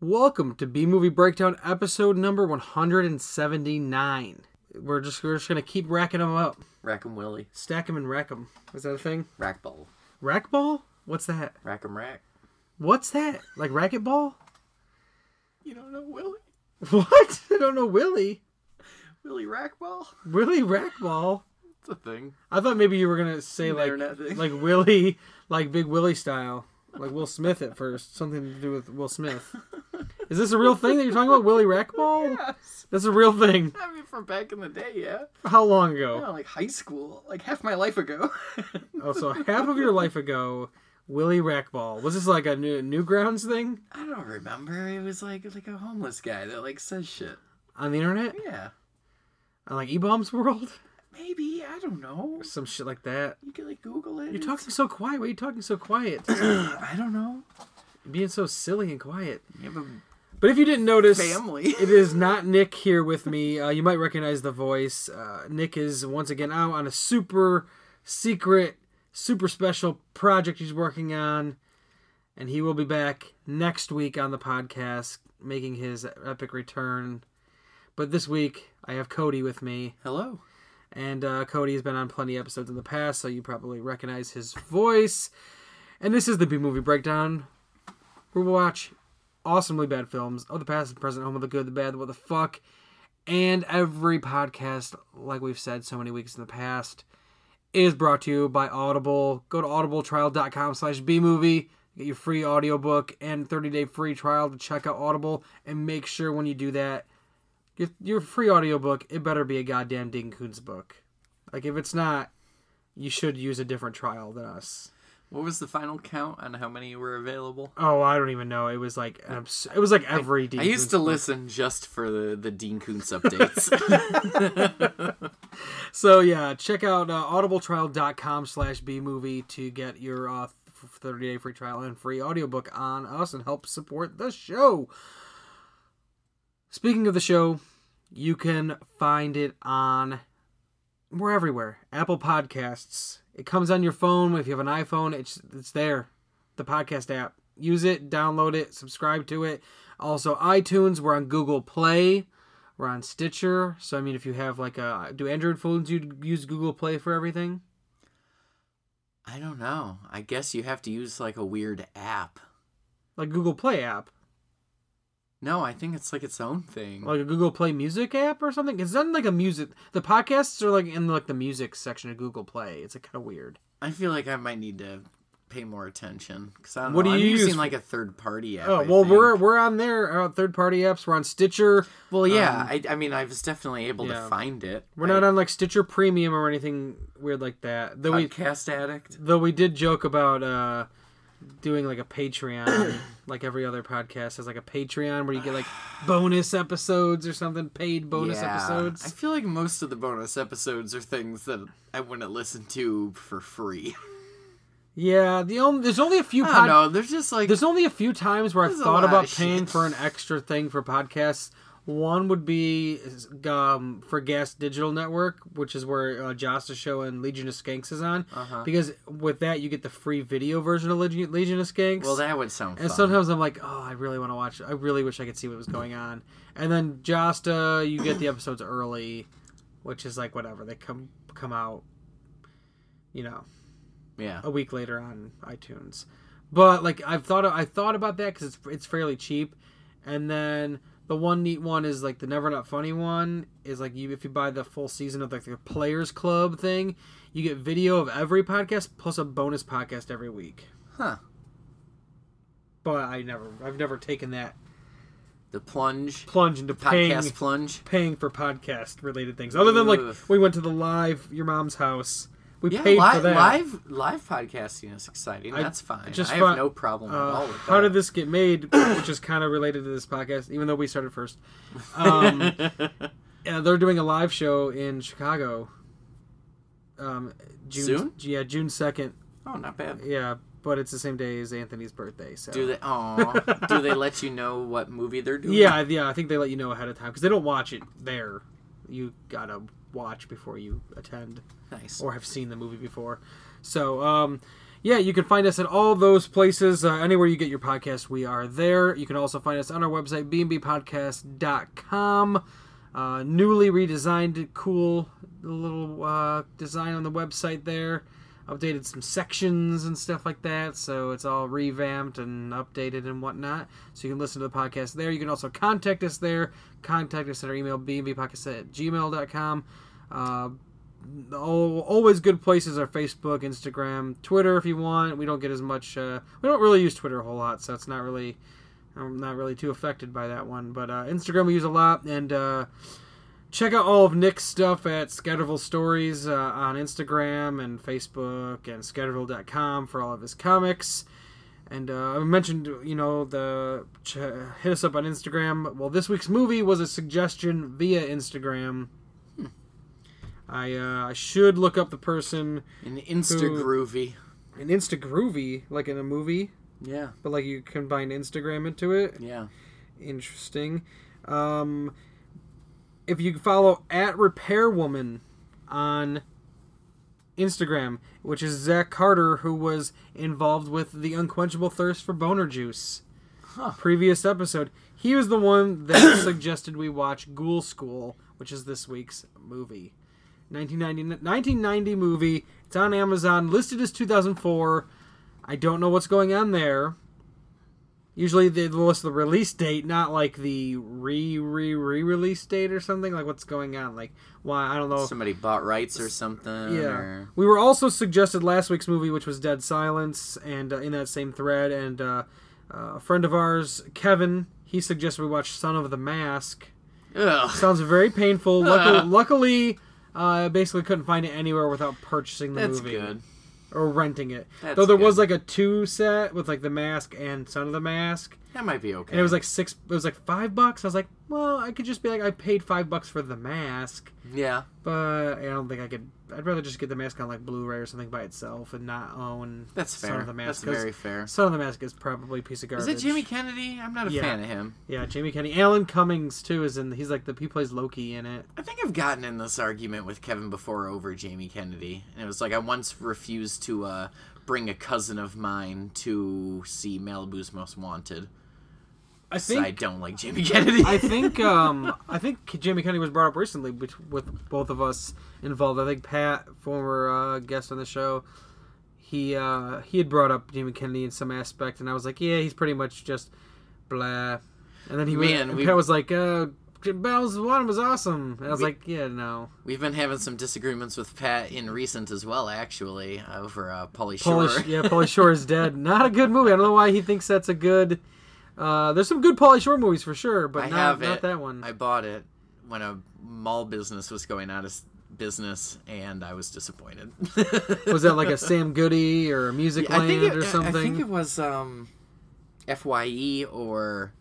Welcome to B Movie Breakdown episode number 179. We're just we're just gonna keep racking them up, Rack 'em Willie. stack them and rack them. Is that a thing? Rack ball. Rack ball? What's that? Rack 'em rack. What's that? Like racket ball? You don't know Willie? What? I don't know Willie. Willie rack ball? Willie rack ball. It's a thing. I thought maybe you were gonna say like internet thing. like Willie, like Big Willie style, like Will Smith at first, something to do with Will Smith. Is this a real thing that you're talking about, Willie Rackball? Yes. That's a real thing. I mean, from back in the day, yeah. How long ago? Yeah, like high school. Like half my life ago. Oh, so half of your life ago, Willie Rackball. Was this like a new Newgrounds thing I don't remember. It was like like a homeless guy that like says shit. on the internet? Yeah. On like eBaum's World? Maybe. I don't know. Some shit like that. You can like Google it. You're talking so quiet. Why are you talking so quiet? I don't know. You're being so silly and quiet. You have a But if you didn't notice, family. it is not Nick here with me. Uh, you might recognize the voice. Uh, Nick is once again out on a super secret, super special project he's working on, and he will be back next week on the podcast, making his epic return. But this week, I have Cody with me, Hello. And uh, Cody has been on plenty of episodes in the past, so you probably recognize his voice. And this is the B Movie Breakdown, where we watch awesomely bad films of the past, the present, home of the good, the bad, the what the fuck. And every podcast, like we've said so many weeks in the past, is brought to you by Audible. Go to audibletrial.com slash bmovie. Get your free audiobook and 30-day free trial to check out Audible. And make sure when you do that, your, your free audiobook, it better be a goddamn Dean Koontz book. Like, if it's not, you should use a different trial than us. What was the final count on how many were available? Oh, I don't even know. It was like abs- it was like every Dean I used Koontz to book. listen just for the the Dean Koontz updates. So yeah, check out uh, audibletrial.com slash bmovie to get your uh, 30 day free trial and free audiobook on us and help support the show. Speaking of the show, you can find it on we're everywhere. Apple Podcasts. It comes on your phone if you have an iPhone. It's it's there. The podcast app. Use it, download it, subscribe to it. Also iTunes. We're on Google Play. We're on Stitcher. So I mean, if you have like a do Android phones you use Google Play for everything? I don't know. I guess you have to use like a weird app. Like Google Play app, No, I think it's like its own thing. like a Google Play Music app or something. It's not like a music. The podcasts are like in like the music section of Google Play. It's like kind of weird. I feel like I might need to pay more attention because I don't What know. do I'm you using use like a third party app. Oh I well, think. we're we're on there. Uh, third party apps. We're on Stitcher. well, yeah. um, I, I mean, I was definitely able yeah. to find it. We're not on like Stitcher Premium or anything weird like that. Though we Podcast Addict. though we did joke about uh doing like a Patreon, like every other podcast has like a Patreon where you get like bonus episodes or something, paid bonus Yeah. episodes. I feel like most of the bonus episodes are things that I wouldn't listen to for free. Yeah, the only there's only a few. I pod- don't know. They're just like There's only a few times where I've thought about paying shit. for an extra thing for podcasts. One would be um, for Gas Digital Network, which is where uh, Jasta Show and Legion of Skanks is on. Uh-huh. Because with that, you get the free video version of Legion, Legion of Skanks. well, that would sound and fun. sometimes I'm like, oh, I really want to watch. I really wish I could see what was going on. And then Jasta, you get the episodes early, which is like whatever they come come out. You know, yeah. a week later on iTunes. But like I've thought I thought about that because it's it's fairly cheap, and then the one neat one is like the Never Not Funny one is like you if you buy the full season of like the Players Club thing, you get video of every podcast plus a bonus podcast every week. Huh. But I never I've never taken that The plunge. plunge into paying plunge. paying for podcast related things. Other than like Ugh. we went to the live your mom's house, we Yeah, paid live, for that. live live podcasting is exciting. I That's fine. just I have no problem at Uh, all with how that. did this get made? Which is kind of related to this podcast, even though we started first. Um, yeah, they're doing a live show in Chicago. Um, June, Soon? Yeah, June second. oh, not bad. Yeah, but it's the same day as Anthony's birthday. So Do they? Oh, do they let you know what movie they're doing? Yeah, yeah. I think they let you know ahead of time because they don't watch it there. You gotta watch before you attend. Nice. or have seen the movie before. So, um, yeah, you can find us at all those places. Uh, anywhere you get your podcast, we are there. You can also find us on our website, bnbpodcast.com. Uh, newly redesigned, cool little uh, design on the website there. Updated some sections and stuff like that, so it's all revamped and updated and whatnot. So you can listen to the podcast there. You can also contact us there. Contact us at our email, bnbpodcast at gmail.com. Uh, always good places are Facebook, Instagram, Twitter if you want. We don't get as much. Uh, we don't really use Twitter a whole lot, so it's not really. I'm not really too affected by that one. But uh, Instagram we use a lot, and uh, check out all of Nick's stuff at Scatterville Stories uh, on Instagram and Facebook and Scatterville.com for all of his comics. And uh, I mentioned, you know, the ch- hit us up on Instagram. Well, this week's movie was a suggestion via Instagram. I uh, I should look up the person An Insta groovy. in Insta Groovy, like in a movie, Yeah, but like you combine Instagram into it. yeah. Interesting. Um, if you follow at Repairwoman on Instagram, which is Zach Carter, who was involved with the unquenchable thirst for boner juice. Huh. Previous episode, he was the one that suggested we watch Ghoul School, which is this week's movie. 1990, 1990 movie. It's on Amazon, listed as 2004. I don't know what's going on there. Usually they list the release date, not like the re re re release date or something. Like what's going on? Like why? I don't know. Somebody bought rights or something. Yeah, or- we were also suggested last week's movie, which was Dead Silence, and uh, in that same thread, and uh, uh, a friend of ours, Kevin, he suggested we watch Son of the Mask. Ugh. Sounds very painful. Luckily, luckily Uh, I basically couldn't find it anywhere without purchasing the That's movie good. or renting it. That's Though there was good. like a two set with like the mask and Son of the Mask. That might be okay. And it was like six. It was like five bucks. I was like, well, I could just be like, I paid five bucks for the mask, yeah. but I don't think I could. I'd rather just get the mask on like Blu-ray or something by itself and not own. That's Son fair. of the Mask. That's very fair. Son of the Mask is probably a piece of garbage. Is it Jamie Kennedy? I'm not a Yeah. fan of him. Yeah, Jamie Kennedy. Alan Cummings too is in. He's like the he plays Loki in it. I think I've gotten in this argument with Kevin before over Jamie Kennedy, and it was like I once refused to uh, bring a cousin of mine to see Malibu's Most Wanted. I think. I don't like Jamie Kennedy. I think. Um. I think Jamie Kennedy was brought up recently with both of us involved. I think Pat, former uh, guest on the show, he uh he had brought up Jamie Kennedy in some aspect, and I was like, yeah, he's pretty much just blah. And then he Man, went, and we- Pat was like, uh. Bell's one was awesome. And I was We- like, yeah, no. We've been having some disagreements with Pat in recent as well, actually, over uh, Pauly Shore. Pauly, yeah, Pauly Shore is dead. Not a good movie. I don't know why he thinks that's a good. Uh, there's some good Pauly Shore movies for sure, but I not, not that one. I bought it when a mall business was going out of business, and I was disappointed. Was that like a Sam Goody or a Music I Land it, or something? I think it was um, Fye or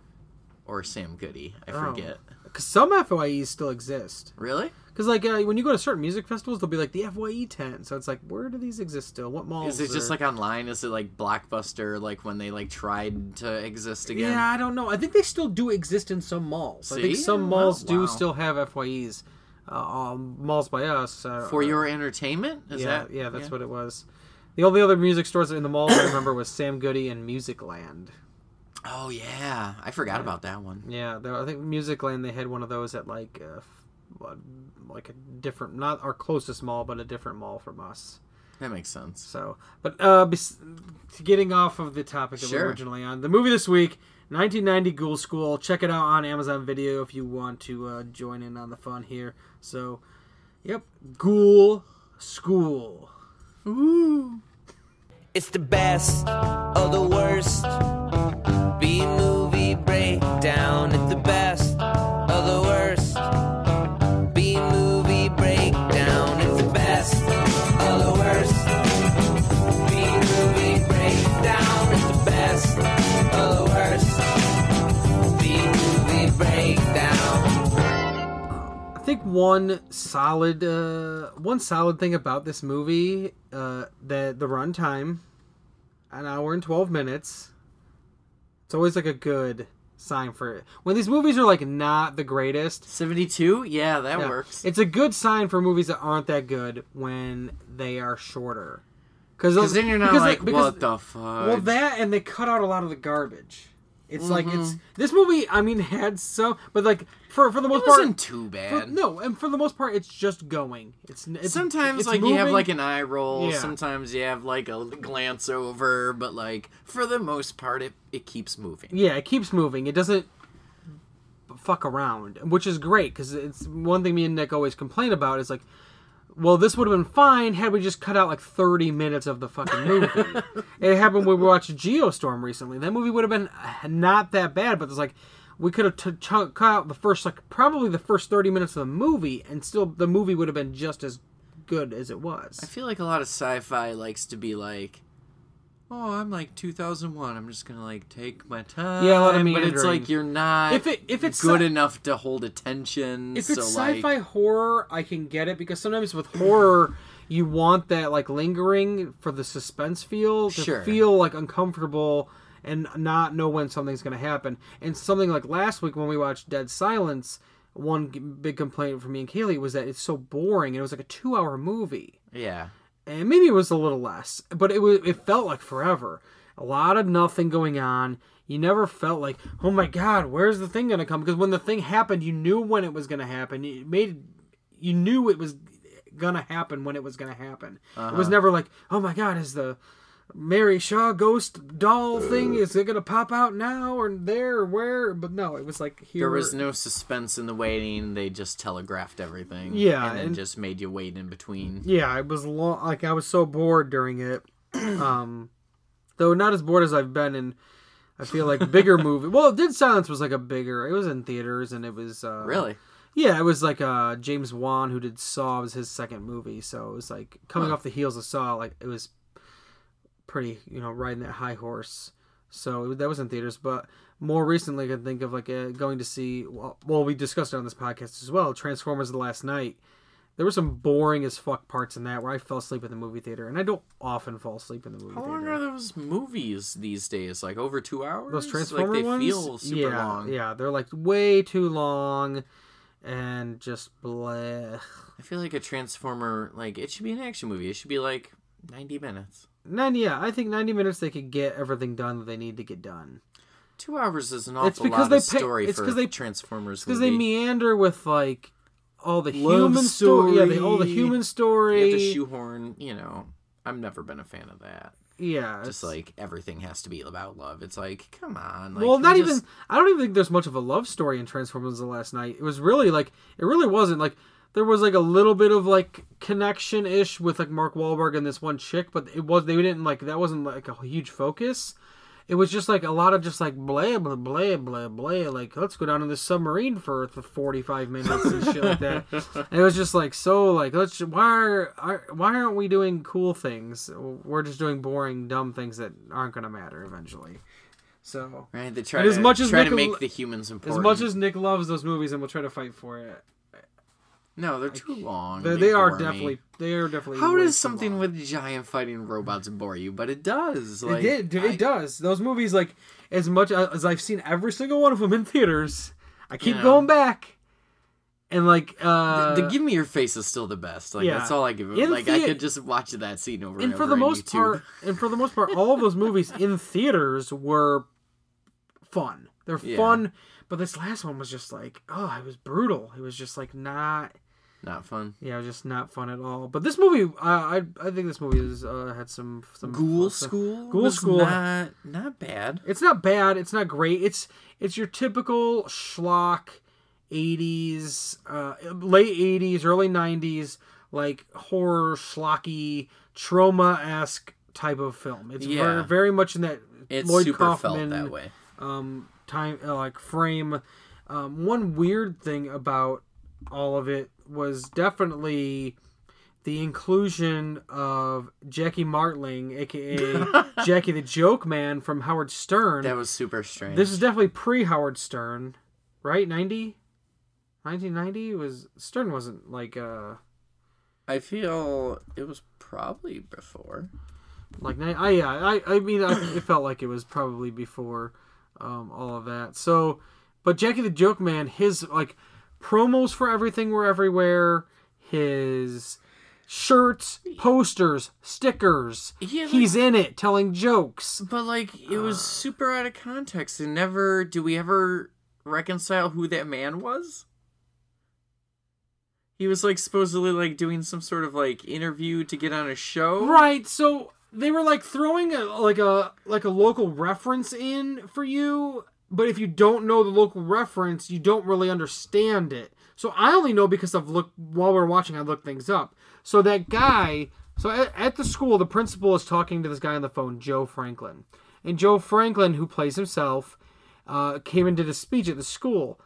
or Sam Goody. I Oh. forget. Because some FYEs still exist. Really? Because like uh, when you go to certain music festivals, they'll be like the FYE tent. So it's like, where do these exist still? What malls? Is it just like online? Is it like Blockbuster? Like when they like tried to exist again? Yeah, I don't know. I think they still do exist in some malls. I think See? some malls do wow. still have FYEs. Uh, um, malls by us. Uh, For your entertainment? Is yeah, that yeah, that's what it was. The only other music stores in the malls I remember was Sam Goody and Music Land. Oh yeah, I forgot about that one. Yeah, there, I think Music Land they had one of those at like uh, like a different, not our closest mall, but a different mall from us. That makes sense. So, but uh, bes- getting off of the topic that we Sure. were originally on, the movie this week, 1990 Ghoul School. Check it out on Amazon Video if you want to uh, join in on the fun here. So, yep, Ghoul School. Ooh. It's the best of the worst. B movie breakdown. One solid, uh, one solid thing about this movie, uh, that the runtime, an hour and twelve minutes. It's always like a good sign for it. When these movies are like not the greatest, Seventy-two. Yeah, that yeah, works. It's a good sign for movies that aren't that good when they are shorter. Because then you're not they- like, because- what the fuck? Well, that and they cut out a lot of the garbage. It's like Mm-hmm. it's this movie. I mean, had some, but like for for the most it part, wasn't too for- bad. no, and for the most part, it's just going. It's, it's Sometimes it's like you have like an eye roll. Yeah. Sometimes you have like a glance over, but like for the most part, it it keeps moving. yeah, it keeps moving. It doesn't fuck around, which is great because it's one thing me and Nick always complain about is like, well, this would have been fine had we just cut out like thirty minutes of the fucking movie. it happened when we watched Geostorm recently. That movie would have been uh, not that bad, but it's like. We could have t- ch- cut out the first, like, probably the first 30 minutes of the movie, and still the movie would have been just as good as it was. I feel like a lot of sci-fi likes to be like, oh, I'm like 2001. I'm just gonna like take my time. Yeah, a lot of but it's like you're not If it- if it's good sci- enough to hold attention. If so it's like, sci-fi horror, I can get it because sometimes with horror, you want that like lingering for the suspense feel to Sure. feel like uncomfortable and not know when something's going to happen. And something like last week when we watched Dead Silence, one big complaint from me and Kaylee was that it's so boring it was like a two-hour movie. yeah, and maybe it was a little less, but it was it felt like forever. A lot of nothing going on. You never felt like, oh my god, where's the thing gonna come? Because when the thing happened, you knew when it was gonna happen. You made, you knew it was gonna happen when it was gonna happen. It was uh-huh. never like, oh my god, is the Mary Shaw ghost doll thing is it gonna pop out now or there or where? But no, it was like here. there was no suspense in the waiting. They just telegraphed everything. Yeah, and then and- just made you wait in between. Yeah, it was long. Like I was so bored during it. um, though not as bored as I've been in. I feel like bigger movie. Well, Dead Silence was like a bigger. It was in theaters and it was uh, Really? Yeah, it was like uh James Wan who did Saw it was his second movie, so it was like coming Huh. off the heels of Saw. Like it was pretty, you know, riding that high horse. So that was in theaters, but more recently, I can think of like uh, going to see. Well, well, we discussed it on this podcast as well. Transformers: The Last Knight. There were some boring as fuck parts in that where I fell asleep in the movie theater, and I don't often fall asleep in the movie theater. How theater. long are those movies these days? Like over two hours? Those Transformer like they ones? feel super yeah, long. yeah, they're like way too long, and just bleh. I feel like a Transformer, like it should be an action movie. It should be like ninety minutes. Nine, yeah, I think ninety minutes they could get everything done that they need to get done. Two hours is an awful It's because lot they of pick- story it's for they- Transformers. Because they meander with like all the Love human story, yeah, the, all the human story. You story. have to shoehorn. You know, I've never been a fan of that. yeah, Just like everything has to be about love. It's like, come on. Like, well, not we even. I don't even think there's much of a love story in Transformers: The Last Knight. It was really like it really wasn't like there was like a little bit of like connection ish with like Mark Wahlberg and this one chick, but it was they didn't like that wasn't like a huge focus. It was just like a lot of just like blah blah blah blah blah. Like let's go down in this submarine for for forty five minutes and shit like that. And it was just like so like let's why are, are why aren't we doing cool things? We're just doing boring dumb things that aren't gonna matter eventually. So Right? They try And to as much as try to make the humans important. as much as Nick loves those movies and we'll try to fight for it, no, they're too long. they, they are me. definitely they are definitely. How does something long. with giant fighting robots bore you? But it does. Like, it did. It I- does. Those movies, like as much as I've seen every single one of them in theaters, I keep know. going back, and like uh, the, the Give Me Your Face is still the best. Like yeah. that's all I give it. Like I could just watch that scene over and, and for over the most YouTube. part, and for the most part, all of those movies in theaters were fun. They're Yeah. fun, but this last one was just like, oh, it was brutal. It was just like not. Not fun. Yeah, just not fun at all. But this movie, I I, I think this movie has uh, had some some Ghoul School. Ghoul School. Not not bad. It's not bad. It's not great. It's it's your typical schlock, '80s, uh, late '80s, early '90s, like horror schlocky, Troma esque type of film. It's Yeah. very very much in that It Lloyd super Kaufman felt that way. um time uh, like frame um one weird thing about all of it was definitely the inclusion of Jackie Martling aka Jackie the Joke Man from Howard Stern That was super strange. this is definitely pre Howard Stern right 90 1990 was Stern wasn't like uh I feel it was probably before. like I yeah I I mean I, it felt like it was probably before um, all of that. So, but Jackie the Joke Man, his like promos for everything were everywhere. His shirts, posters, stickers. Yeah, like- He's in it telling jokes. But like it was super out of context and never do we ever reconcile who that man was? He was like supposedly like doing some sort of like interview to get on a show. Right. So they were like throwing a like a like a local reference in for you, but if you don't know the local reference, you don't really understand it. So I only know because I've looked while we are watching. I looked things up. So that guy. So at, at the school, the principal is talking to this guy on the phone, Joe Franklin, and Joe Franklin, who plays himself, uh, came and did a speech at the school.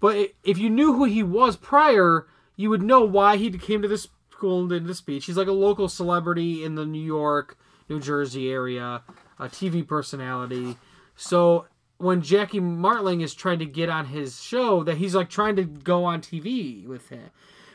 But if you knew who he was prior, you would know why he came to this school and did the speech. He's like a local celebrity in the New York, New Jersey area, a TV personality. So when Jackie Martling is trying to get on his show, that he's like trying to go on TV with him.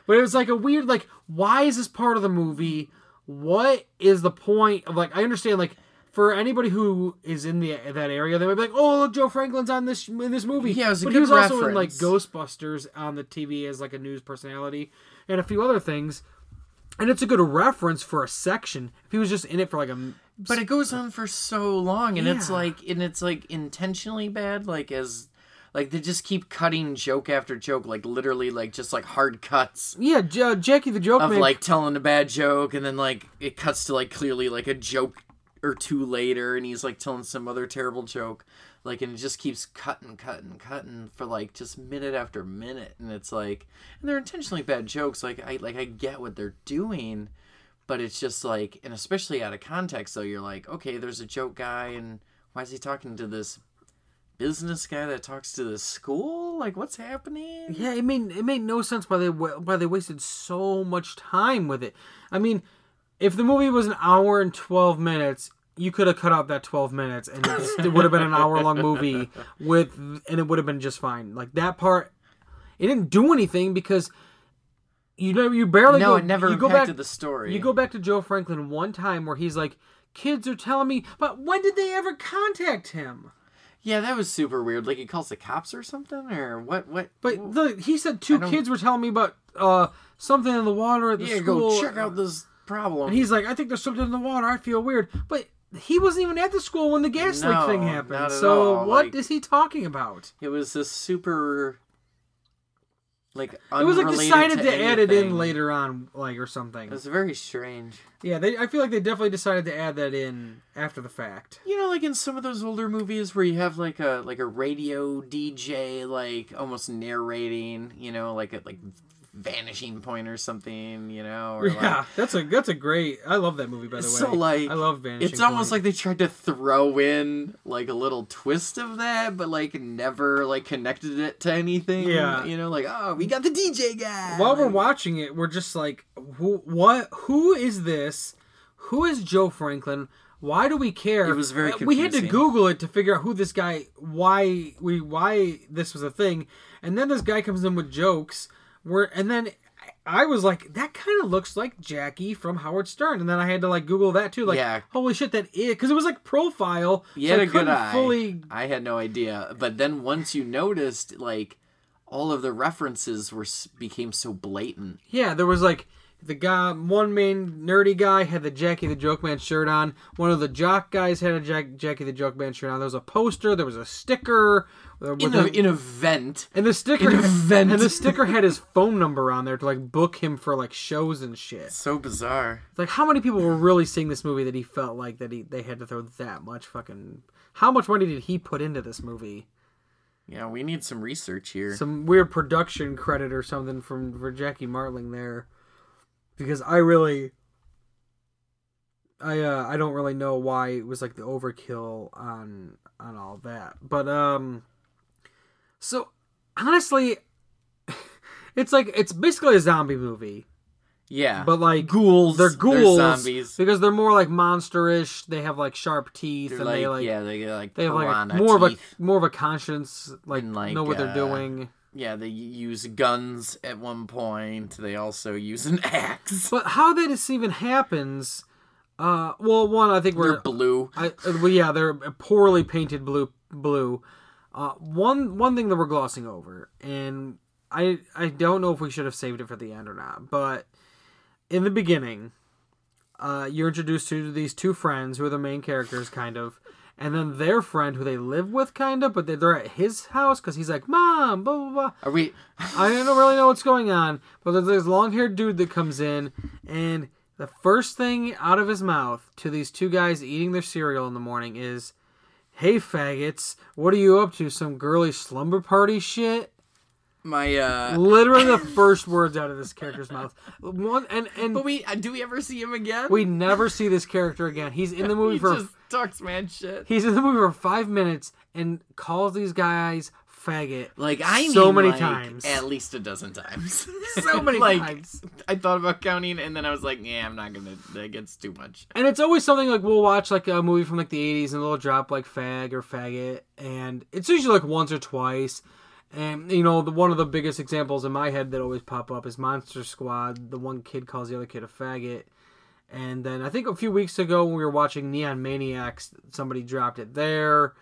But it was like a weird like, why is this part of the movie? What is the point of like? I understand like for anybody who is in the that area, they might be like, "Oh, look, Joe Franklin's on this in this movie." Yeah, it was a but he was also in like. Ghostbusters on the TV as like a news personality and a few other things. And it's a good reference for a section. If he was just in it for like a, But it goes on for so long and it's like and it's like intentionally bad like as like they just keep cutting joke after joke like literally like just like hard cuts yeah, J- uh, Jackie the Joke of Man. like telling a bad joke and then like it cuts to like clearly like a joke or two later and he's like telling some other terrible joke like and it just keeps cutting cutting cutting for like just minute after minute. And it's like and they're intentionally bad jokes. Like i like i get what they're doing but it's just like and especially out of context though you're like okay there's a joke guy and why is he talking to this business guy that talks to the school? Like what's happening? Yeah, it made it made no sense why they why they wasted so much time with it. I mean, if the movie was an hour and twelve minutes, you could have cut out that twelve minutes, and it would have been an hour long movie with, and it would have been just fine. Like that part, it didn't do anything because you know you barely no go, it never you go back the story you go back to Joe Franklin one time where he's like, kids are telling me, but when did they ever contact him? Yeah, that was super weird. Like he calls the cops or something, or what? What? But the, he said two kids were telling me about uh, something in the water at the yeah, school. go check out this problem. And he's like, I think there's something in the water. I feel weird. But he wasn't even at the school when the gas leak No, thing happened. So all, what like- is he talking about? it was this super, like It was like decided to, to add it in later on, like or something. It was very strange. Yeah, they. I feel like they definitely decided to add that in after the fact. You know, like in some of those older movies where you have like a like a radio DJ, like almost narrating. You know, like a like vanishing point or something. You know, or Yeah, like, that's a that's a great. I love that movie by the way. so like I love Vanishing. It's almost Point. like they tried to throw in like a little twist of that, but like never like connected it to anything. Yeah. you know, like oh, we got the DJ guy. while we're watching it, we're just like, who, what? Who is this? Who is Joe Franklin? Why do we care? It was very Uh, We had to. Google it to figure out who this guy, why we, why this was a thing, and then this guy comes in with jokes. Where and then I was like, that kind of looks like Jackie from Howard Stern, and then I had to like Google that too. Like, Yeah. holy shit, that is because it was like profile. You so had I a good eye. Fully, I had no idea, but then once you noticed, like all of the references were became so blatant. Yeah, there was like the guy, one main nerdy guy had the Jackie the Joke Man shirt on. One of the jock guys had a Jack, Jackie the Joke Man shirt on. There was a poster. There was a sticker. In a, a, in a vent. and the sticker in a vent. and the sticker had his phone number on there to like book him for like shows and shit. So bizarre. It's like how many people were really seeing this movie that he felt like that he they had to throw that much fucking. How much money did he put into this movie? Yeah, we need some research here. some weird production credit or something from for Jackie Martling there, because I really, I uh, I don't really know why it was like the overkill on on all that, but um, so honestly, it's like it's basically a zombie movie, yeah, but like ghouls. they're ghouls zombies. because they're more like monsterish. They have like sharp teeth They're and like, they like yeah, they get like they have like more of a more of a conscience, like, And, like, know what they're uh, doing. Yeah, they use guns at one point. They also use an axe. But how this even happens? Uh, well, one I think They're we're blue. I, uh, well, yeah, they're poorly painted blue. Blue. Uh, one one thing that we're glossing over, and I I don't know if we should have saved it for the end or not, but in the beginning, uh, you're introduced to these two friends who are the main characters, kind of, and then their friend who they live with, kind of, but they- they're at his house because he's like, "Mom, blah blah blah." Are we? I don't really know what's going on, but there's this long haired dude that comes in, and the first thing out of his mouth to these two guys eating their cereal in the morning is, Hey faggots, what are you up to? Some girly slumber party shit? My uh. Literally the first words out of this character's mouth. One and and But we uh, do we ever see him again? we never see this character again. He's in the movie he for just talks man shit. he's in the movie for five minutes and calls these guys faggot. Like I mean, so many like, times. at least a dozen times. So many like, times. I thought about counting, and then I was like, "Yeah, I'm not gonna. That gets too much." And it's always something like we'll watch like a movie from like the 80s and they'll drop like fag or faggot and it's usually like once or twice. And you know, the one of the biggest examples in my head that always pop up is Monster Squad. The one kid calls the other kid a faggot. And then I think a few weeks ago when we were watching Neon Maniacs, somebody dropped it there.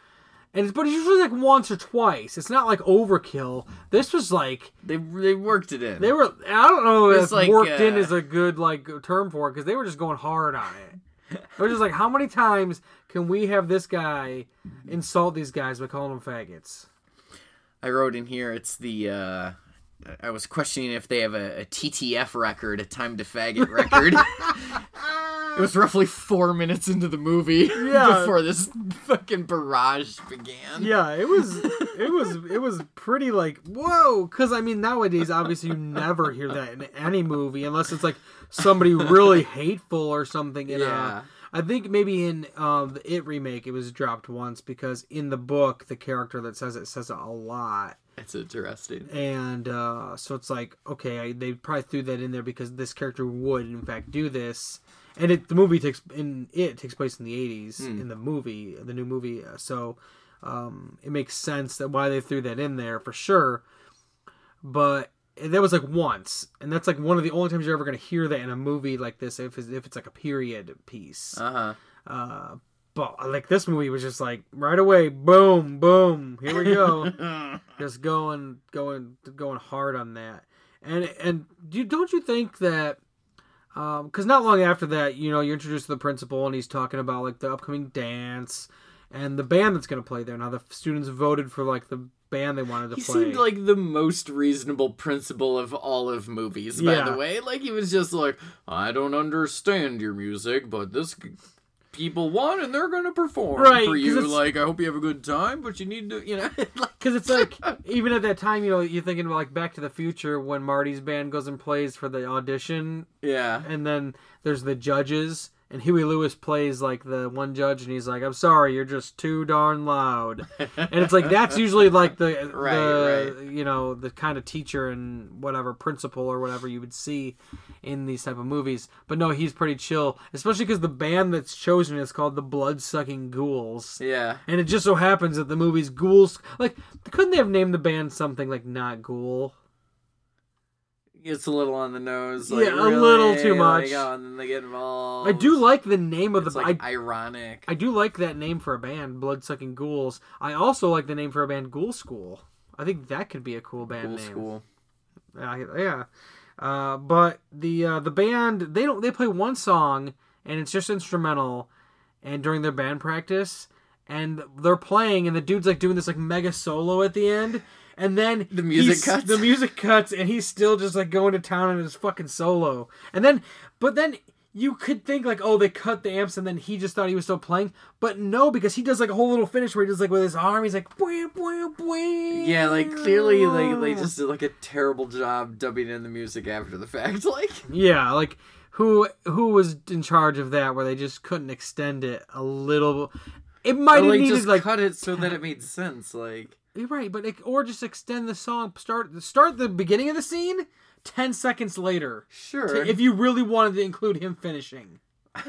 And it's, but it's usually like once or twice. It's not like overkill. This was like They they worked it in. they were. I don't know It's if like, worked in uh, is a good like term for it because they were just going hard on it. They're just like, how many times can we have this guy insult these guys by calling them faggots? I wrote in here. It's the. uh I was questioning if they have a, a TTF record, a time to faggot record. it was roughly four minutes into the movie Yeah. before this fucking barrage began. Yeah, it was. It was. It was pretty like whoa. Because I mean, nowadays, obviously, you never hear that in any movie unless it's like somebody really hateful or something. In Yeah. a, I think maybe in uh, the It remake, it was dropped once because in the book, the character that says it says it a lot. It's interesting. and uh, so it's like okay I, they probably threw that in there because this character would in fact do this. And it the movie takes in it takes place in the 80s in the movie the new movie. Uh, so um, it makes sense that why they threw that in there for sure. But that was like once. And that's like one of the only times you're ever going to hear that in a movie like this if it's, if it's like a period piece. Uh huh. uh, but like this movie was just like right away boom boom here we go just going going going hard on that and and do you, don't you think that um, because not long after that you know you're introduced to the principal and he's talking about like the upcoming dance and the band that's going to play there now the students voted for like the band they wanted to He play He seemed like the most reasonable principal of all of movies, by Yeah. the way. Like, he was just like, I don't understand your music, but this people want and they're going to perform Right, for you. Like, I hope you have a good time, but you need to, you know. because it's like even at that time you know you're thinking about like back to the future when marty's band goes and plays for the audition yeah. and then there's the judges and Huey Lewis plays like the one judge and he's like I'm sorry you're just too darn loud. And it's like that's usually like the, Right, the you know the kind of teacher and whatever principal or whatever you would see in these type of movies. But no he's pretty chill especially because the band that's chosen is called the blood sucking ghouls. Yeah. and it just so happens that the movie's ghouls like couldn't they have named the band something like not ghoul It's a little on the nose. Yeah, a really, little too like, much. oh, and then they get involved. I do like the name of It's the like I, ironic. I do like that name for a band, Blood Sucking Ghouls. I also like the name for a band, Ghoul School. I think that could be a cool band Cool name. school. Uh, yeah. Uh, but the uh, the band they don't they play one song and it's just instrumental, and during their band practice, and they're playing and the dude's like doing this like mega solo at the end. And then The music cuts? The music cuts, and he's still just like going to town on his fucking solo. And then, but then you could think like, oh, they cut the amps, and then he just thought he was still playing. But no, because he does like a whole little finish where he does like with his arm, he's like, bwah, bwah, bwah. Yeah, like clearly, like they just did like a terrible job dubbing in the music after the fact. Like, Yeah, like who who was in charge of that? Where they just couldn't extend it a little. It might or, have like needed just like cut it so that it made sense. Like, You're right, but it, or just extend the song. Start start the beginning of the scene ten seconds later. sure, If you really wanted to include him finishing,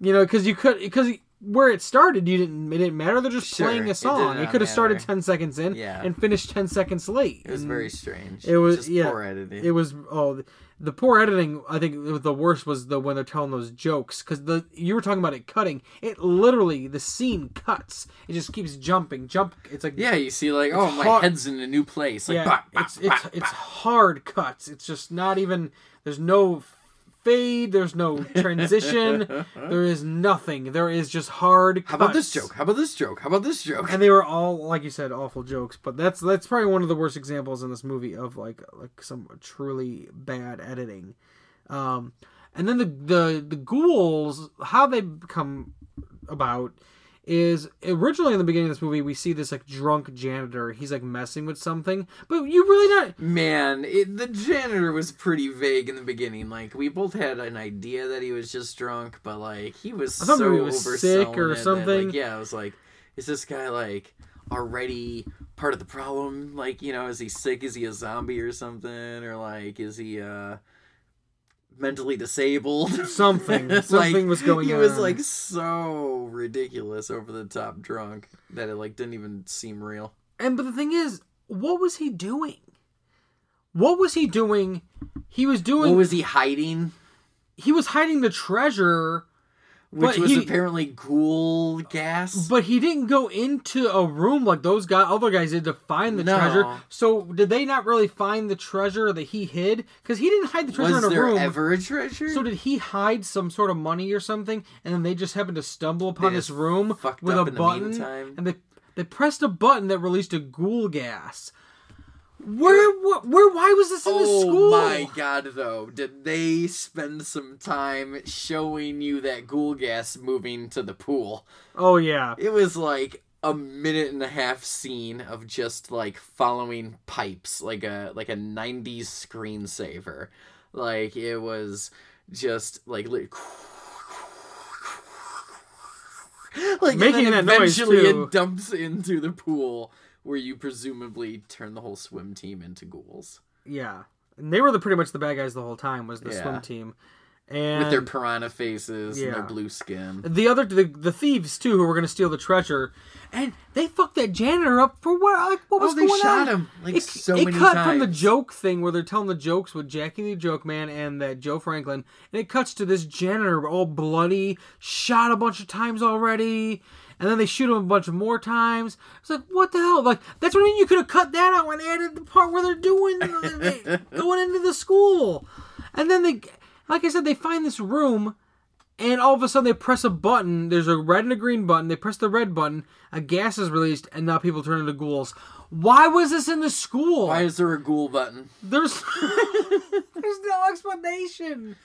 you know, because you could because where it started, you didn't. It didn't matter. They're just Sure, playing a song. It, not could have started ten seconds in Yeah. and finished ten seconds late. It was And very strange. It was just yeah. poor editing. It was oh the, poor editing. I think the worst was the when they're telling those jokes because the you were talking about it cutting. It literally the scene cuts. It just keeps jumping, jump. It's like yeah, you see, like, oh, my hard- head's in a new place. Like, yeah, bah, bah, it's it's bah, it's bah. hard cuts. It's just not even. There's no fade. There's no transition. there is nothing. There is just hard. Cuts. How about this joke? How about this joke? How about this joke? And they were all, like you said, awful jokes. But that's that's probably one of the worst examples in this movie of like like some truly bad editing. Um, and then the the the ghouls, how they come about is originally in the beginning of this movie we see this like drunk janitor. He's like messing with something, but you really not. Man, it, the janitor was pretty vague in the beginning. Like we both had an idea that he was just drunk, but like he was I so he was sick or something. like, yeah, I was like, is this guy like already part of the problem? Like, you know, is he sick? Is he a zombie or something? Or like, is he uh mentally disabled? Something. Like, Something was going on. He was like so ridiculous, over the top drunk that it like didn't even seem real. And but the thing is, what was he doing? What was he doing? He was doing. What was he hiding? he was hiding the treasure. Which But was he- apparently ghoul gas. But he didn't go into a room like those guys, other guys did to find the No. treasure. So did they not really find the treasure that he hid? Because he didn't hide the treasure was in a there room. ever a treasure? So did he hide some sort of money or something, and then they just happened to stumble upon this room with a button, and they they pressed a button that released a ghoul gas. Where, where, where why was this in the oh school? oh my god, though. Did they spend some time showing you that ghoul gas moving to the pool? Oh yeah, It was like a minute and a half scene of just like following pipes like a like a 90s screensaver. Like it was just like li- like Making that noise, too. it dumps into the pool where you presumably turn the whole swim team into ghouls yeah. And they were the pretty much the bad guys the whole time. Was the Yeah. swim team, and with their piranha faces and Yeah. their blue skin. the other the, the thieves too who were going to steal the treasure and they fucked that janitor up for what like what oh, was Oh, they going shot on him, like, it, so it many cut from the joke thing where they're telling the jokes with Jackie the Joke Man and that Joe Franklin and it cuts to this janitor all bloody shot a bunch of times already and then they shoot him a bunch of more times it's like what the hell like that's what I mean you could have cut that out and added the part where they're doing they- going into the school and then they like I said they find this room and all of a sudden they press a button. There's a red and a green button. They press the red button. A gas is released, and now people turn into ghouls. Why was this in the school? Why is there a ghoul button? There's there's no explanation.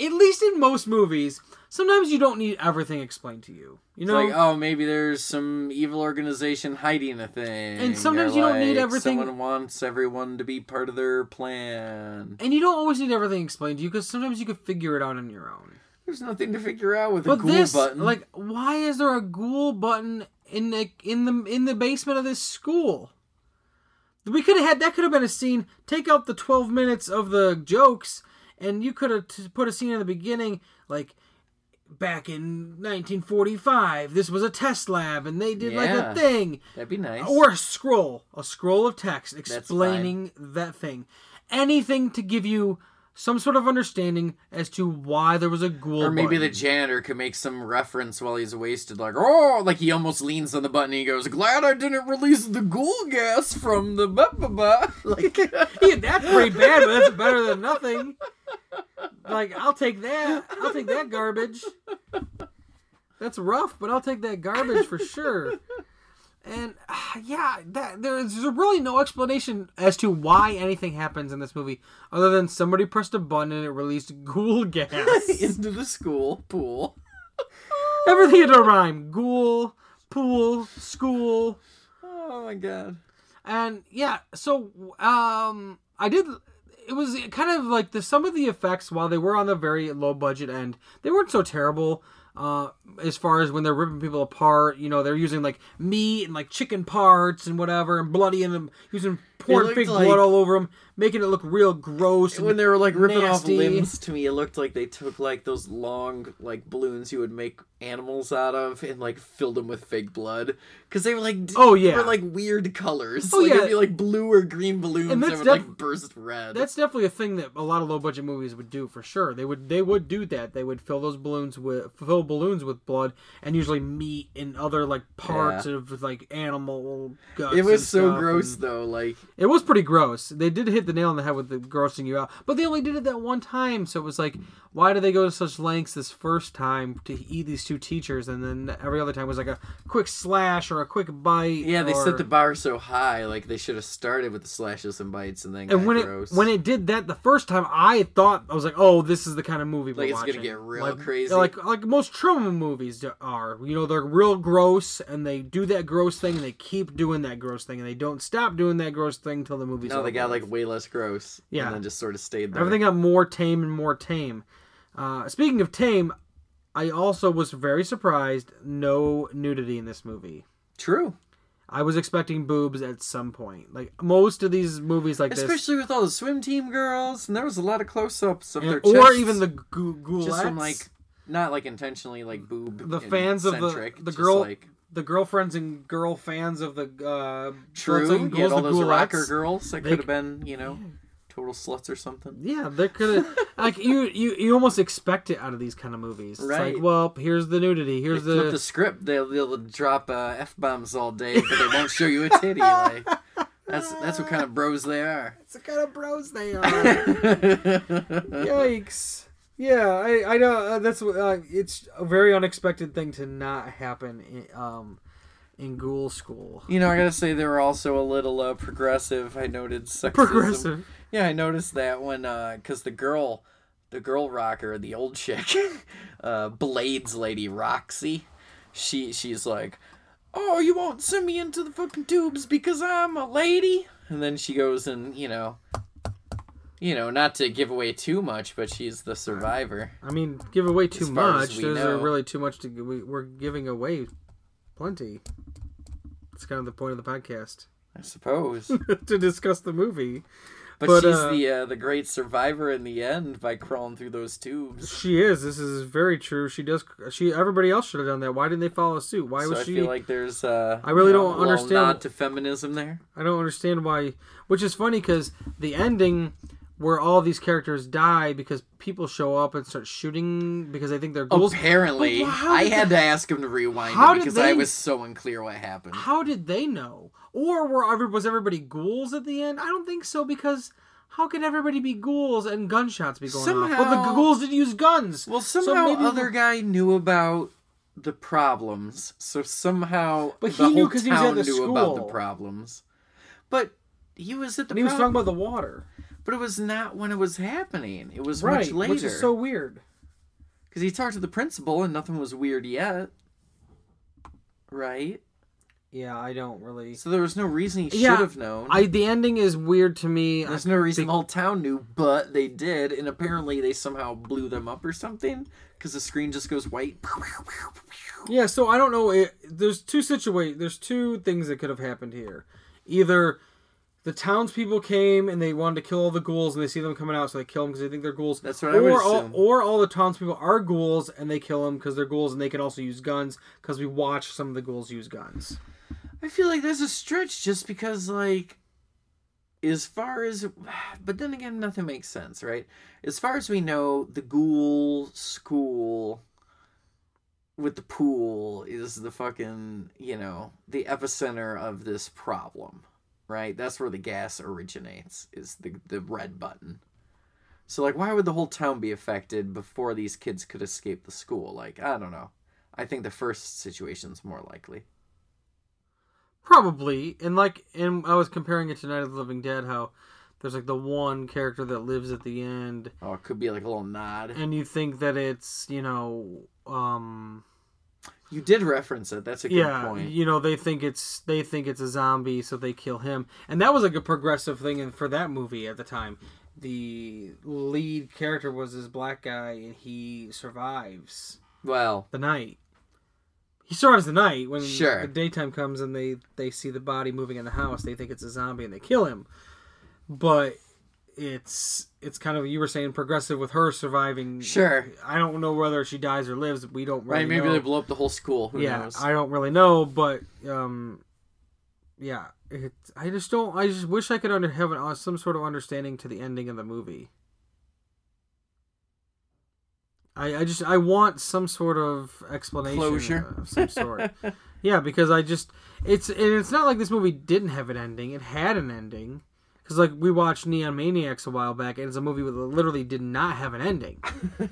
At least in most movies, sometimes you don't need everything explained to you. You know, It's like, oh, maybe there's some evil organization hiding a thing. And sometimes you don't need everything- Someone wants everyone to be part of their plan. and you don't always need everything explained to you because sometimes you could figure it out on your own. There's nothing to figure out with a But ghoul this, button. like, why is there a ghoul button in the in the in the basement of this school? We could have had that. Could have been a scene. Take out the twelve minutes of the jokes, and you could have t- put a scene in the beginning, like back in 1945. This was a test lab, and they did like a thing, That'd be nice. or a scroll, a scroll of text explaining that thing. Anything to give you some sort of understanding as to why there was a ghoul. Or maybe the janitor could make some reference while he's wasted, like, oh, like he almost leans on the button and he goes, glad I didn't release the ghoul gas from the ba ba ba. Like, Yeah, that's pretty bad, but that's better than nothing. Like, I'll take that. I'll take that garbage. That's rough, but I'll take that garbage for sure. And uh, yeah, that there's really no explanation as to why anything happens in this movie other than somebody pressed a button and it released ghoul gas. into the school pool. Everything had a rhyme: ghoul, pool, school. Oh my god. and yeah so um i did it was kind of like the some of the effects while they were on the very low budget end they weren't so terrible uh as far as when they're ripping people apart you know they're using like meat and like chicken parts and whatever and bloody and them using pouring fake like- blood all over him, making it look real gross. when they were like ripping nasty. off limbs to me it looked like they took like those long like balloons you would make animals out of and like filled them with fake blood because they were like d- Oh, they yeah. were like weird colors Oh, like yeah. it'd be like blue or green balloons And that that's would def- like burst red That's definitely a thing that a lot of low budget movies would do for sure. They would they would do that. They would fill those balloons with fill balloons with blood and usually meat and other like parts Yeah. of like animal guts. it was so gross and- though like It was pretty gross. They did hit the nail on the head with the grossing you out, but they only did it that one time. So it was like, why did they go to such lengths this first time to eat these two teachers, and then every other time was like a quick slash or a quick bite? yeah they or- set the bar so high like they should have started with the slashes and bites and then got And when gross it when it did that the first time, I thought I was like, "Oh, this is the kind of movie we're Like, it's gonna get real like, crazy. Like like most trauma movies are. You know, they're real gross, and they do that gross thing, and they keep doing that gross thing, and they don't stop doing that gross thing till the movie's no over. they got like way less gross Yeah. and then just sort of stayed there Everything got more tame and more tame. Uh, speaking of tame, I also was very surprised. No nudity in this movie. true I was expecting boobs at some point. Like most of these movies like this, Especially with all the swim team girls, and there was a lot of close-ups of and- their or even the gu- ghoulettes, just from like not like intentionally like boob. the fans of the the girl like the girlfriends and girl fans of the uh true. Had Ghouls, all the those rocker girls that could have been you know total sluts or something. Yeah, they could have like you, you you almost expect it out of these kind of movies. It's Right. like, well, here's the nudity. Here's They the, the script. They'll, they'll drop uh, f bombs all day, but they won't show you a titty. Like that's that's what kind of bros they are. It's the kind of bros they are. Yikes. Yeah, I I know uh, that's uh, it's a very unexpected thing to not happen in, um in Ghoul School. You know, I gotta say they were also a little uh, progressive. I noted sexism. Progressive. Yeah, I noticed that when because the girl, the girl rocker, the old chick, uh, Blades lady Roxy, she she's like, "Oh, you won't send me into the fucking tubes because I'm a lady." And then she goes and you know, you know, not to give away too much, but she's the survivor. I mean, give away too As much. There's know. really too much to we, we're giving away plenty. It's kind of the point of the podcast I suppose. to discuss the movie. But, But, she's uh, the uh, the great survivor in the end by crawling through those tubes. She is. This is very true. She does. She. Everybody else should have done that. Why didn't they follow suit? Why so was I she? feel like there's uh, I really you know, don't understand- nod to feminism there. I don't understand why. Which is funny because the ending where all these characters die because people show up and start shooting because they think they're ghouls. Apparently, I had they- to ask him to rewind How it did because I was so unclear what happened. How did they know? Or were was everybody ghouls at the end? I don't think so because how could everybody be ghouls and gunshots be going off? Well, the Somehow- ghouls didn't use guns. Well, So somehow maybe- other guy knew about the problems, so somehow But the he knew whole 'cause he was at the knew about the problems. But he was at the and he was talking about the water, but it was not when it was happening. It was right? much later. Which is so weird. Because he talked to the principal and nothing was weird yet. Right? Yeah, I don't really. So there was no reason he Yeah, should have known. I the ending is weird to me. There's no reason the whole town knew, but they did, and apparently they somehow blew them up or something because the screen just goes white. Yeah, so I don't know. It, there's two situa- There's two things that could have happened here. Either the townspeople came and they wanted to kill all the ghouls, and they see them coming out, so they kill them because they think they're ghouls. That's what I or all, or all the townspeople are ghouls, and they kill them because they're ghouls, and they can also use guns because we watch some of the ghouls use guns. I feel like there's a stretch just because, like, as far as. But then again, nothing makes sense, right? As far as we know, the ghoul school with the pool is the fucking, you know, the epicenter of this problem, right? That's where the gas originates, is the, the red button. So, like, why would the whole town be affected before these kids could escape the school? Like, I don't know. I think the first situation's more likely. Probably, and like, and I was comparing it to Night of the Living Dead, how there's like the one character that lives at the end, Oh, it could be like a little nod. and you think that it's you know um You did reference it. That's a good yeah point. you know they think it's they think it's a zombie so they kill him and that was like a progressive thing in- for that movie at the time the lead character was this black guy and he survives Well, the night he survives the night when Sure. the daytime comes and they they see the body moving in the house. They think it's a zombie and they kill him. But it's it's kind of you were saying progressive with her surviving. Sure. I don't know whether she dies or lives. We don't really Right? Maybe know. they blow up the whole school. Who yeah, knows? I don't really know, but um, yeah, it, I just don't. I just wish I could under have an, uh, some sort of understanding to the ending of the movie. I, I just I want some sort of explanation Closure. of some sort. yeah, because I just it's and it's not like this movie didn't have an ending. It had an ending. Because like we watched Neon Maniacs a while back, and it's a movie that literally did not have an ending.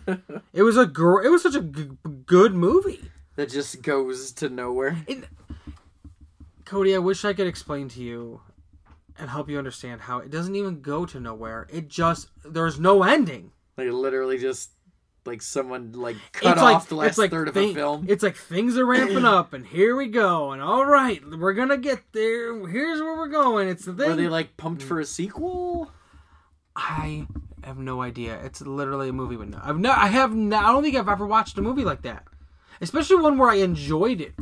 it was a gr- it was such a g- good movie. that just goes to nowhere. Cody, I wish I could explain to you and help you understand how it doesn't even go to nowhere. It just there's no ending. Like literally just like someone like cut it's off like the last like third of a film. It's like things are ramping up, and here we go, and all right, we're gonna get there. Here's where we're going. It's the thing. Were they like pumped for a sequel? I have no idea. It's literally a movie with no. I've no. I have. No, I don't think I've ever watched a movie like that, especially one where I enjoyed it.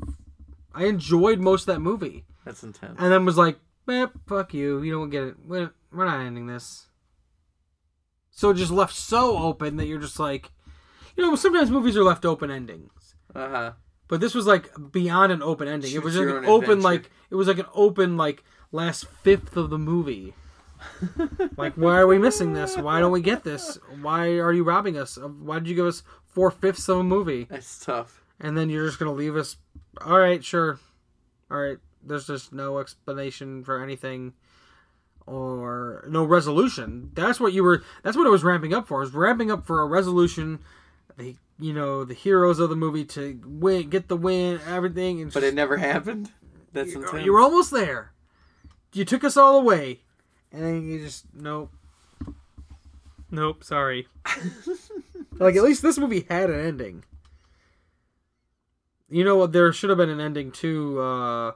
I enjoyed most of that movie. That's intense. and then was like, eh, "Fuck you! You don't get it. We're, we're not ending this." So it just left so open that you're just like, you know, sometimes movies are left open endings, Uh huh. but this was like beyond an open ending. it was like an open, adventure. like it was like an open, like last fifth of the movie. like, why are we missing this? Why don't we get this? Why are you robbing us? Why did you give us four fifths of a movie? That's tough. and then you're just gonna leave us all right sure all right there's just no explanation for anything or no resolution that's what you were that's what it was ramping up for it was ramping up for a resolution the you know the heroes of the movie to win get the win everything and But it never happened. That's you, intense. you were almost there. You took us all away. And then you just nope. Nope sorry. Like at least this movie had an ending. You know what? There should have been an ending to uh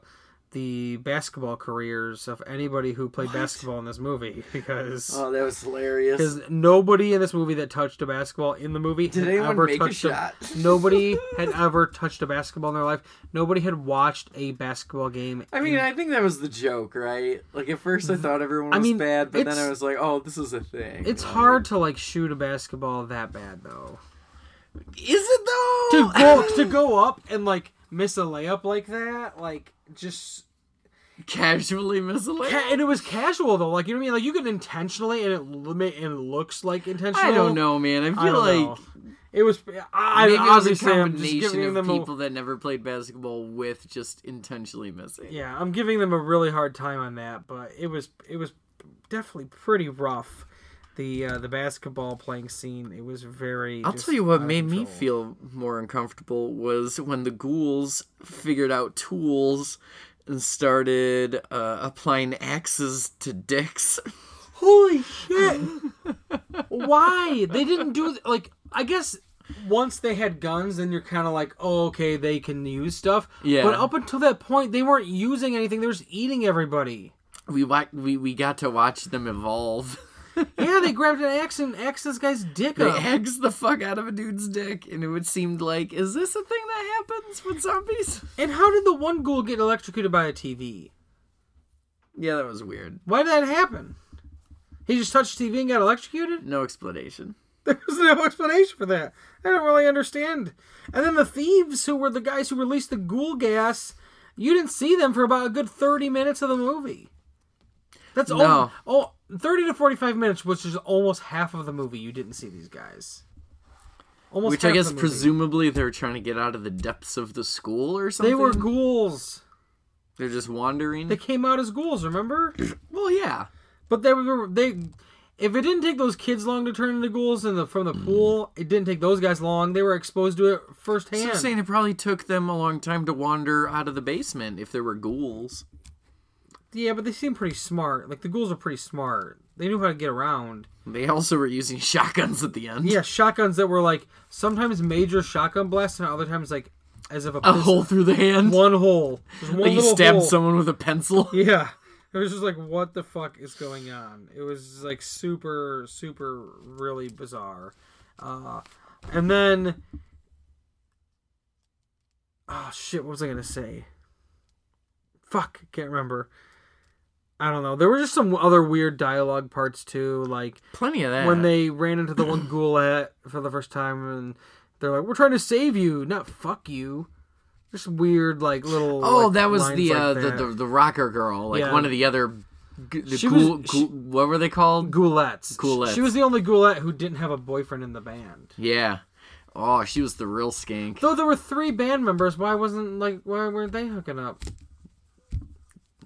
the basketball careers of anybody who played basketball in this movie because Oh, that was hilarious. because nobody in this movie that touched a basketball in the movie Did anyone ever make a shot? nobody had ever touched a basketball in their life. Nobody had watched a basketball game. I mean, in- I think that was the joke, right? Like at first, I thought everyone was I mean, bad, but then I was like, "Oh, this is a thing." it's hard to like shoot a basketball that bad though. Is it though? To go to go up and like miss a layup like that, like just casually miss a layup? ca- and it was casual though. Like you know what I mean? Like you could intentionally and it li- and it looks like intentional. I don't know, man. I I feel don't like know. It was. I, maybe it was a just combination of them a- people that never played basketball with just intentionally missing. Yeah, I'm giving them a really hard time on that, but it was it was definitely pretty rough. The uh, the basketball playing scene, it was very. I'll tell you what made me feel more uncomfortable was when the ghouls figured out tools and started uh, applying axes to dicks. Holy shit! Why they didn't do th- like? I guess once they had guns, then you're kind of like, oh, okay, they can use stuff. Yeah. But up until that point, they weren't using anything. They were just eating everybody. We wa- we we got to watch them evolve. Yeah, they grabbed an axe and axed this guy's dick They up. axed the fuck out of a dude's dick, and it would seem like, is this a thing that happens with zombies? And how did the one ghoul get electrocuted by a TV? Yeah, that was weird. Why did that happen? He just touched TV and got electrocuted? No explanation. There's no explanation for that. I don't really understand. And then the thieves, who were the guys who released the ghoul gas, you didn't see them for about a good 30 minutes of the movie. That's No. all, oh, 30 to 45 minutes, which is almost half of the movie. You didn't see these guys. Almost Which I guess presumably they're trying to get out of the depths of the school or something. They were ghouls. They're just wandering. They came out as ghouls, remember? Well, yeah. But they were they. If it didn't take those kids long to turn into ghouls in the from the hmm. pool, it didn't take those guys long. They were exposed to it So firsthand. I'm saying it probably took them a long time to wander out of the basement if there were ghouls. Yeah, but they seem pretty smart. Like the ghouls are pretty smart. They knew how to get around. They also were using shotguns at the end. Yeah, shotguns that were like sometimes major shotgun blasts, and other times like as if a, A hole through the hand. one hole. Just one like you stabbed hole. someone with a pencil. Yeah. It was just like, what the fuck is going on? It was like super, super, really bizarre. Uh, and then oh shit, what was I gonna say? Fuck, can't remember. I don't know. There were just some other weird dialogue parts too, like Plenty of that. when they ran into the one ghoulette for the first time, and they're like, "We're trying to save you, not fuck you." Just weird, like little. Oh, like, that was the, like uh, that. the the the rocker girl, like Yeah. one of the other. The She ghoul, was- ghoul- what were they called? Ghoulettes. Ghoulettes. She was the only Ghoulette who didn't have a boyfriend in the band. Yeah. Oh, she was the real skank. Though there were three band members, why wasn't like why weren't they hooking up?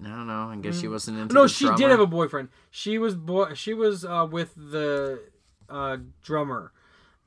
I don't know. I guess she wasn't into. Mm. No, she drummer. did have a boyfriend. She was boy. She was uh, with the uh, drummer,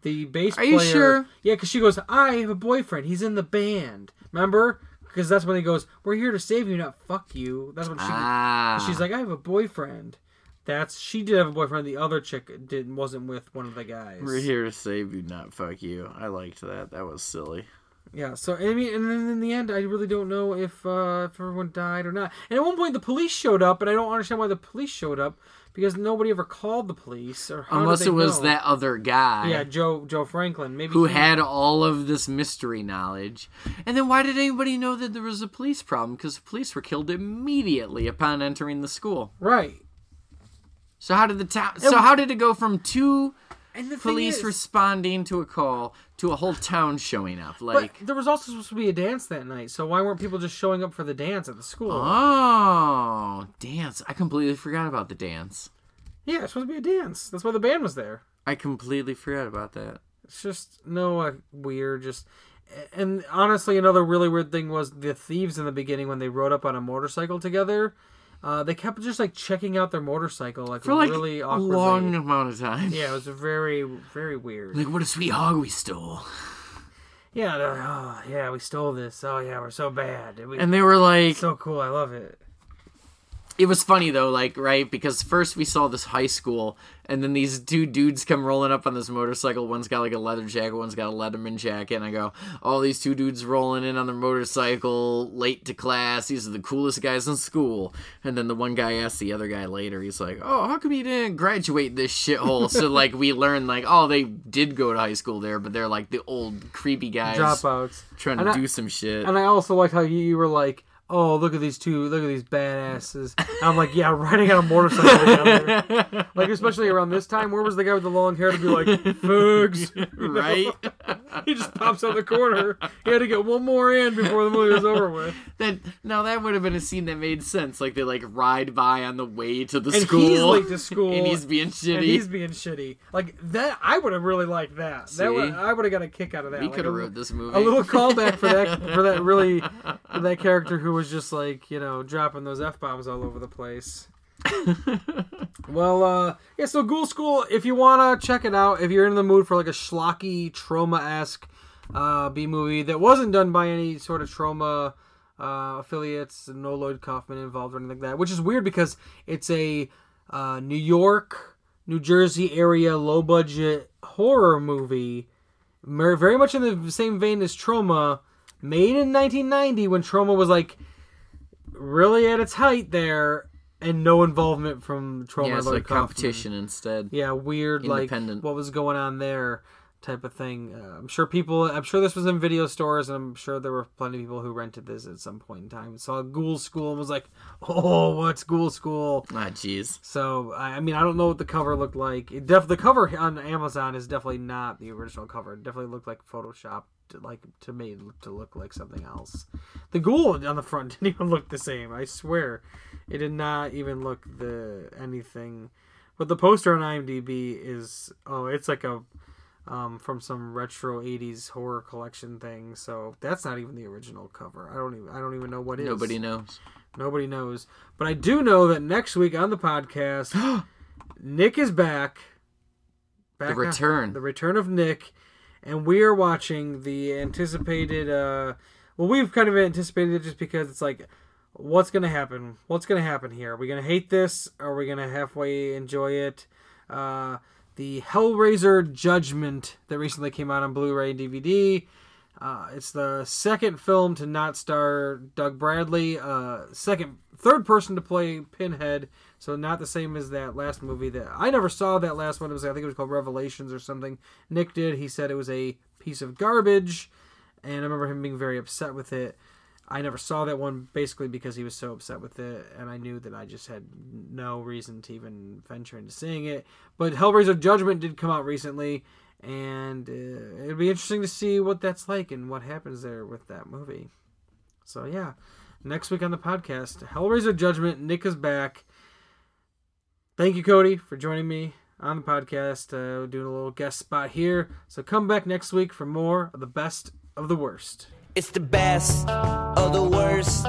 the bass Are you player. sure? Yeah, because she goes, "I have a boyfriend. He's in the band." Remember? Because that's when he goes, "We're here to save you, not fuck you." That's when she. Ah. She's like, "I have a boyfriend." That's she did have a boyfriend. The other chick didn't wasn't with one of the guys. We're here to save you, not fuck you. I liked that. That was silly. Yeah, so I mean, and then in the end, I really don't know if uh, if everyone died or not. And at one point, the police showed up, and I don't understand why the police showed up because nobody ever called the police or how Unless it was know? that other guy. Yeah, Joe Joe Franklin, maybe who had all of this mystery knowledge. And then why did anybody know that there was a police problem? Because the police were killed immediately upon entering the school. right. So how did the town? So how did it go from two police is, responding to a call to a whole town showing up? but Like, there was also supposed to be a dance that night, so why weren't people just showing up for the dance at the school? oh, dance! I completely forgot about the dance. Yeah, it's supposed to be a dance. That's why the band was there. I completely forgot about that. It's just no uh, weird. Just and honestly, another really weird thing was the thieves in the beginning when they rode up on a motorcycle together. Uh, they kept just like checking out their motorcycle like For like really a awkwardly. long amount of time. Yeah, it was very very weird. Like what a sweet hog we stole. Yeah, they're like, oh yeah, we stole this. Oh yeah, we're so bad. We, And they were like, so cool. I love it. It was funny though, like right because first we saw this high school, and then these two dudes come rolling up on this motorcycle. One's got like a leather jacket, one's got a Letterman jacket, and I go, "Oh, these two dudes rolling in on their motorcycle, late to class. These are the coolest guys in school." And then the one guy asks the other guy later, he's like, "Oh, how come you didn't graduate this shithole?" so like we learn like, oh, they did go to high school there, but they're like the old creepy guys Dropouts. trying to I- do some shit. And I also liked how you were like, oh, look at these two, look at these badasses. And I'm like, yeah, riding on a motorcycle together. like, especially around this time, where was the guy with the long hair to be like, fugs? Right? he just pops out the corner. He had to get one more in before the movie was over with. That now that would have been a scene that made sense. Like they like ride by on the way to the And school, he's late to school. and he's being shitty. He's being shitty. Like that, I would have really liked that. That would, See? I would have got a kick out of that. we Like, could have wrote this movie. a little callback for that for that really for that character who was just like you know dropping those f bombs all over the place. well, uh, yeah. So Ghoul School, if you wanna check it out, if you're in the mood for like a schlocky Troma esque uh, B movie that wasn't done by any sort of Troma uh, affiliates, no Lloyd Kaufman involved or anything like that, which is weird because it's a uh, New York, New Jersey area low budget horror movie very much in the same vein as Troma, made in 1990 when Troma was like really at its height there, and no involvement from Troma. yeah, it's like Kaufman. competition instead. Yeah, weird like what was going on there type of thing. Uh, I'm sure people. I'm sure this was in video stores, and I'm sure there were plenty of people who rented this at some point in time. Saw Ghoul School and was like, "Oh, what's Ghoul School?" Ah, jeez. So I I mean I don't know what the cover looked like. It def the cover on Amazon is definitely not the original cover. It definitely looked like Photoshop to, like to me to look like something else. The ghoul on the front didn't even look the same. I swear, it did not even look the anything. But the poster on IMDb is oh it's like a um, from some retro '80s horror collection thing. So that's not even the original cover. I don't even I don't even know what is. Nobody knows. Nobody knows. But I do know that next week on the podcast, Nick is back. back The return. the return of Nick. And we are watching the anticipated. Uh, well, we've kind of anticipated it just because it's like, what's to happen? What's to happen here? Are we to hate this? Are we to halfway enjoy it? Uh, the Hellraiser Judgment that recently came out on Blu ray and DVD. Uh, it's the second film to not star Doug Bradley. Uh, second, third person to play Pinhead. So not the same as that last movie that I never saw. That last one it was I think it was called Revelations or something. Nick did. He said it was a piece of garbage, and I remember him being very upset with it. I never saw that one basically because he was so upset with it, and I knew that I just had no reason to even venture into seeing it. But Hellraiser Judgment did come out recently, and uh, it'd be interesting to see what that's like and what happens there with that movie. So yeah, next week on the podcast, Hellraiser Judgment. Nick is back. Thank you, Cody, for joining me on the podcast, uh, doing a little guest spot here. So come back next week for more of the best of the worst. It's the best of the worst.